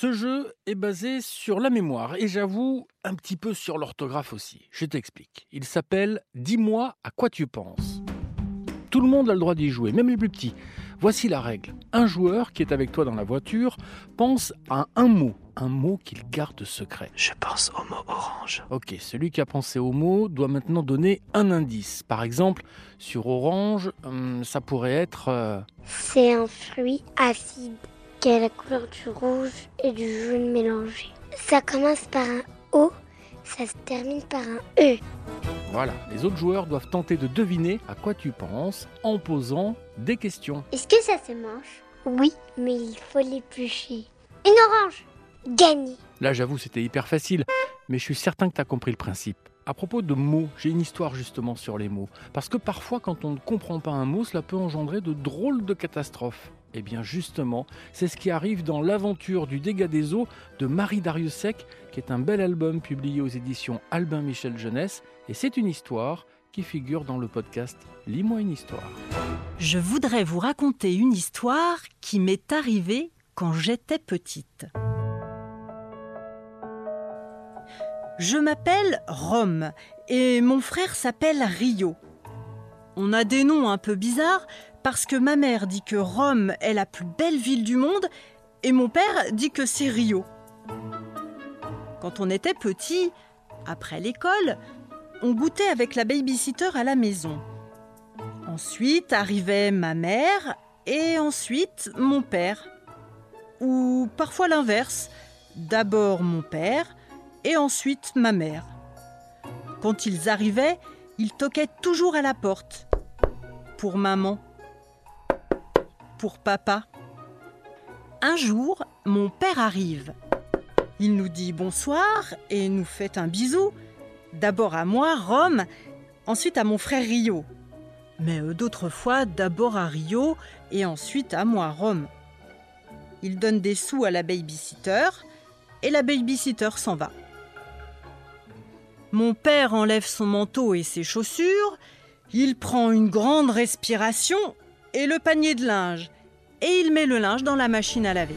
Ce jeu est basé sur la mémoire et j'avoue un petit peu sur l'orthographe aussi. Je t'explique. Il s'appelle Dis-moi à quoi tu penses. Tout le monde a le droit d'y jouer, même les plus petits. Voici la règle. Un joueur qui est avec toi dans la voiture pense à un mot, un mot qu'il garde secret. Je pense au mot orange. Ok, celui qui a pensé au mot doit maintenant donner un indice. Par exemple, sur orange, hum, ça pourrait être... euh, C'est un fruit acide qui a la couleur du rouge et du jaune mélangé. Ça commence par un O, ça se termine par un E. Voilà, les autres joueurs doivent tenter de deviner à quoi tu penses en posant des questions. Est-ce que ça se mange? Oui, mais il faut l'éplucher. Une orange Gagné Là, j'avoue, c'était hyper facile, mais je suis certain que tu as compris le principe. À propos de mots, j'ai une histoire justement sur les mots. Parce que parfois, quand on ne comprend pas un mot, cela peut engendrer de drôles de catastrophes. Eh bien, justement, c'est ce qui arrive dans L'aventure du dégât des eaux de Marie Dariussec, qui est un bel album publié aux éditions Albin Michel Jeunesse. Et c'est une histoire qui figure dans le podcast Lis-moi une histoire. Je voudrais vous raconter une histoire qui m'est arrivée quand j'étais petite. Je m'appelle Rome et mon frère s'appelle Rio. On a des noms un peu bizarres parce que ma mère dit que Rome est la plus belle ville du monde et mon père dit que c'est Rio. Quand on était petit, après l'école, on goûtait avec la babysitter à la maison. Ensuite arrivait ma mère et ensuite mon père. Ou parfois l'inverse. D'abord mon père et ensuite ma mère. Quand ils arrivaient, ils toquaient toujours à la porte. Pour maman. Pour papa. Un jour, mon père arrive. Il nous dit bonsoir et nous fait un bisou. D'abord à moi, Rome, ensuite à mon frère Rio. Mais euh, d'autres fois, d'abord à Rio et ensuite à moi, Rome. Il donne des sous à la babysitter et la babysitter s'en va. Mon père enlève son manteau et ses chaussures, il prend une grande respiration et le panier de linge, et il met le linge dans la machine à laver.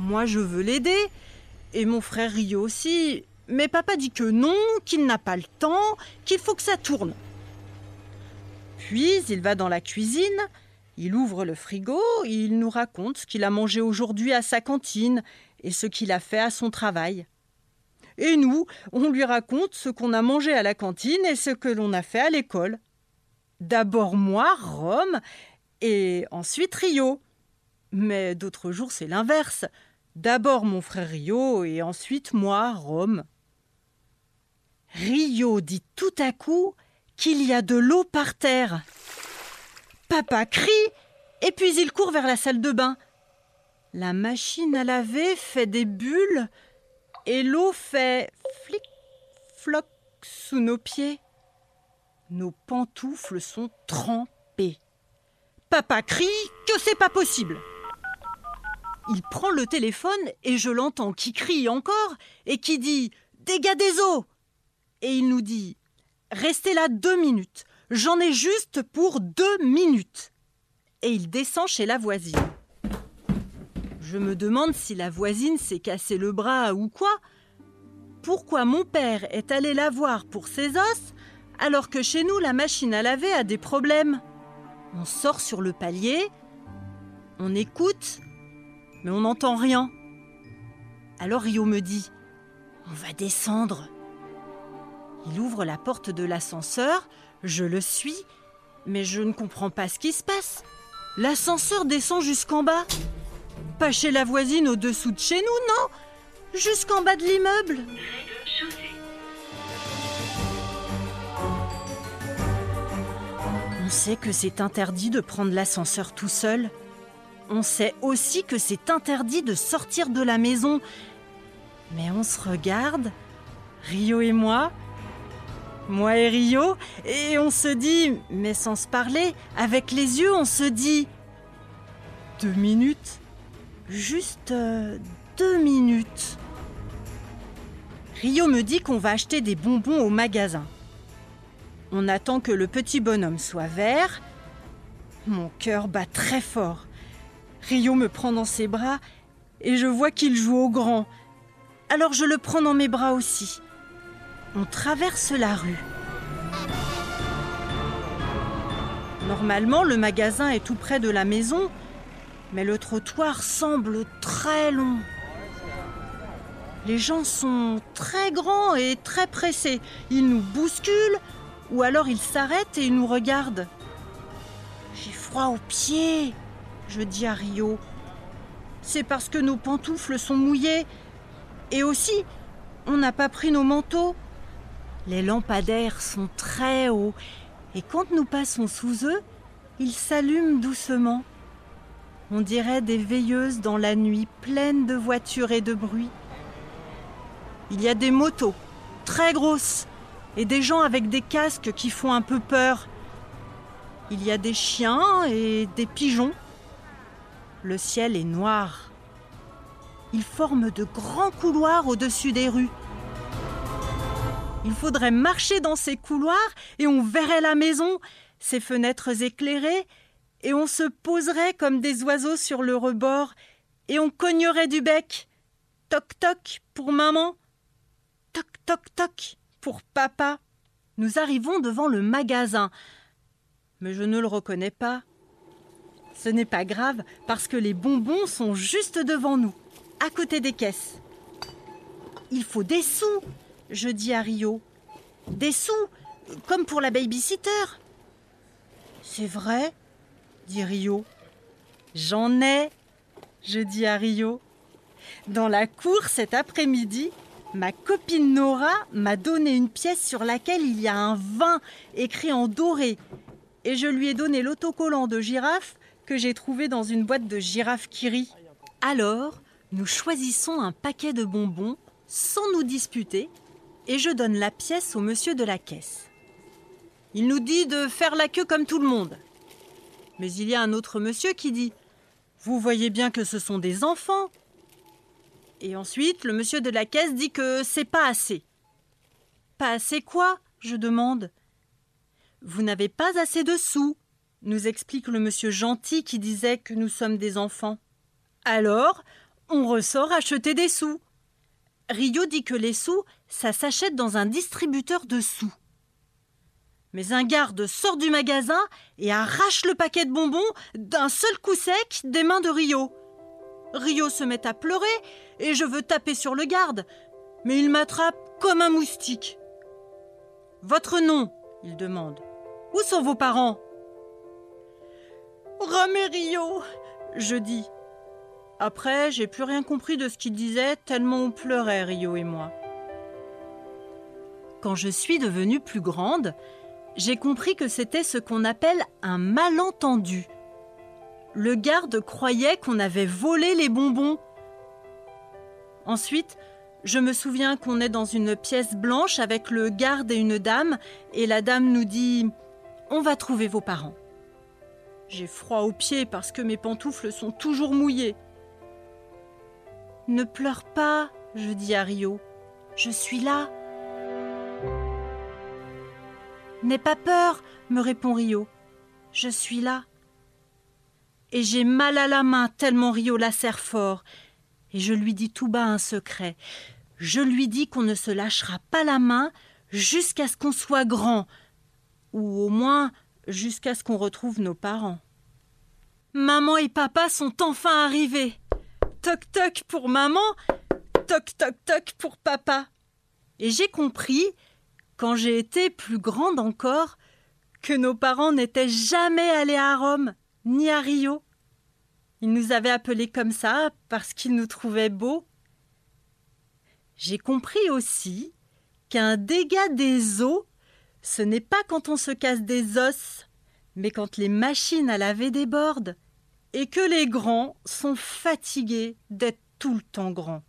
Moi, je veux l'aider, et mon frère Rio aussi, mais papa dit que non, qu'il n'a pas le temps, qu'il faut que ça tourne. Puis il va dans la cuisine, il ouvre le frigo, il nous raconte ce qu'il a mangé aujourd'hui à sa cantine et ce qu'il a fait à son travail. Et nous, on lui raconte ce qu'on a mangé à la cantine et ce que l'on a fait à l'école. D'abord moi, Rome, et ensuite Rio. Mais d'autres jours, c'est l'inverse. D'abord mon frère Rio et ensuite moi, Rome. Rio dit tout à coup qu'il y a de l'eau par terre. Papa crie et puis il court vers la salle de bain. La machine à laver fait des bulles et l'eau fait flic floc sous nos pieds. Nos pantoufles sont trempées. Papa crie que c'est pas possible. Il prend le téléphone et je l'entends qui crie encore et qui dit Dégâts des eaux Et il nous dit Restez là deux minutes. J'en ai juste pour deux minutes. Et il descend chez la voisine. Je me demande si la voisine s'est cassé le bras ou quoi. Pourquoi mon père est allé la voir pour ses os alors que chez nous la machine à laver a des problèmes? On sort sur le palier, on écoute, mais on n'entend rien. Alors Rio me dit On va descendre. Il ouvre la porte de l'ascenseur, je le suis, mais je ne comprends pas ce qui se passe. L'ascenseur descend jusqu'en bas. Pas chez la voisine au-dessous de chez nous, non Jusqu'en bas de l'immeuble. On sait que c'est interdit de prendre l'ascenseur tout seul. On sait aussi que c'est interdit de sortir de la maison. Mais on se regarde, Rio et moi, moi et Rio, et on se dit, mais sans se parler, avec les yeux, on se dit deux minutes, juste euh, deux minutes. Rio me dit qu'on va acheter des bonbons au magasin. On attend que le petit bonhomme soit vert, Mon cœur bat très fort. Rio me prend dans ses bras et je vois qu'il joue au grand. Alors je le prends dans mes bras aussi. On traverse la rue. Normalement, le magasin est tout près de la maison, mais le trottoir semble très long. Les gens sont très grands et très pressés. Ils nous bousculent ou alors ils s'arrêtent et nous regardent. J'ai froid aux pieds, je dis à Rio. C'est parce que nos pantoufles sont mouillées. Et aussi, on n'a pas pris nos manteaux. Les lampadaires sont très hauts et quand nous passons sous eux, ils s'allument doucement. On dirait des veilleuses dans la nuit pleine de voitures et de bruit. Il y a des motos, très grosses, et des gens avec des casques qui font un peu peur. Il y a des chiens et des pigeons. Le ciel est noir. Il forme de grands couloirs au-dessus des rues. Il faudrait marcher dans ces couloirs et on verrait la maison, ses fenêtres éclairées, et on se poserait comme des oiseaux sur le rebord et on cognerait du bec. Toc toc pour maman. Toc toc toc pour papa. Nous arrivons devant le magasin. Mais je ne le reconnais pas. Ce n'est pas grave parce que les bonbons sont juste devant nous, à côté des caisses. Il faut des sous, je dis à Rio. Des sous, comme pour la babysitter. C'est vrai, dit Rio. J'en ai, je dis à Rio. Dans la cour cet après-midi, ma copine Nora m'a donné une pièce sur laquelle il y a un vin écrit en doré. Et je lui ai donné l'autocollant de girafe que j'ai trouvé dans une boîte de girafe Kiri. Alors, nous choisissons un paquet de bonbons sans nous disputer et je donne la pièce au monsieur de la caisse. Il nous dit de faire la queue comme tout le monde. Mais il y a un autre monsieur qui dit Vous voyez bien que ce sont des enfants. Et ensuite, le monsieur de la caisse dit que c'est pas assez. Pas assez quoi je demande. Vous n'avez pas assez de sous, nous explique le monsieur gentil qui disait que nous sommes des enfants. Alors, on ressort acheter des sous. Rio dit que les sous, ça s'achète dans un distributeur de sous. Mais un garde sort du magasin et arrache le paquet de bonbons d'un seul coup sec des mains de Rio. Rio se met à pleurer et je veux taper sur le garde, mais il m'attrape comme un moustique. Votre nom il demande. Où sont vos parents? Rome et Rio, je dis. Après, j'ai plus rien compris de ce qu'il disait, tellement on pleurait, Rio et moi. Quand je suis devenue plus grande, j'ai compris que c'était ce qu'on appelle un malentendu. Le garde croyait qu'on avait volé les bonbons. Ensuite, je me souviens qu'on est dans une pièce blanche avec le garde et une dame, et la dame nous dit On va trouver vos parents. J'ai froid aux pieds parce que mes pantoufles sont toujours mouillées. Ne pleure pas, je dis à Rio. Je suis là. N'aie pas peur, me répond Rio. Je suis là. Et j'ai mal à la main tellement Rio la serre fort. Et je lui dis tout bas un secret. Je lui dis qu'on ne se lâchera pas la main jusqu'à ce qu'on soit grand, ou au moins jusqu'à ce qu'on retrouve nos parents. Maman et papa sont enfin arrivés. Toc toc pour maman, toc toc toc pour papa. Et j'ai compris, quand j'ai été plus grande encore, que nos parents n'étaient jamais allés à Rome, ni à Rio. Ils nous avaient appelés comme ça parce qu'ils nous trouvaient beaux. J'ai compris aussi qu'un dégât des os, ce n'est pas quand on se casse des os, mais quand les machines à laver débordent et que les grands sont fatigués d'être tout le temps grands.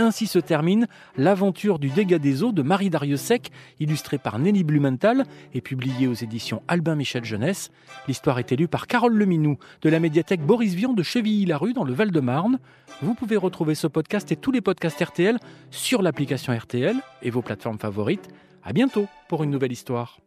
Ainsi se termine l'aventure du dégât des eaux de Marie Dariussec, illustrée par Nelly Blumenthal et publiée aux éditions Albin Michel Jeunesse. L'histoire est élue par Carole Leminou de la médiathèque Boris Vian de Chevilly-la-Rue dans le Val-de-Marne. Vous pouvez retrouver ce podcast et tous les podcasts RTL sur l'application RTL et vos plateformes favorites. À bientôt pour une nouvelle histoire.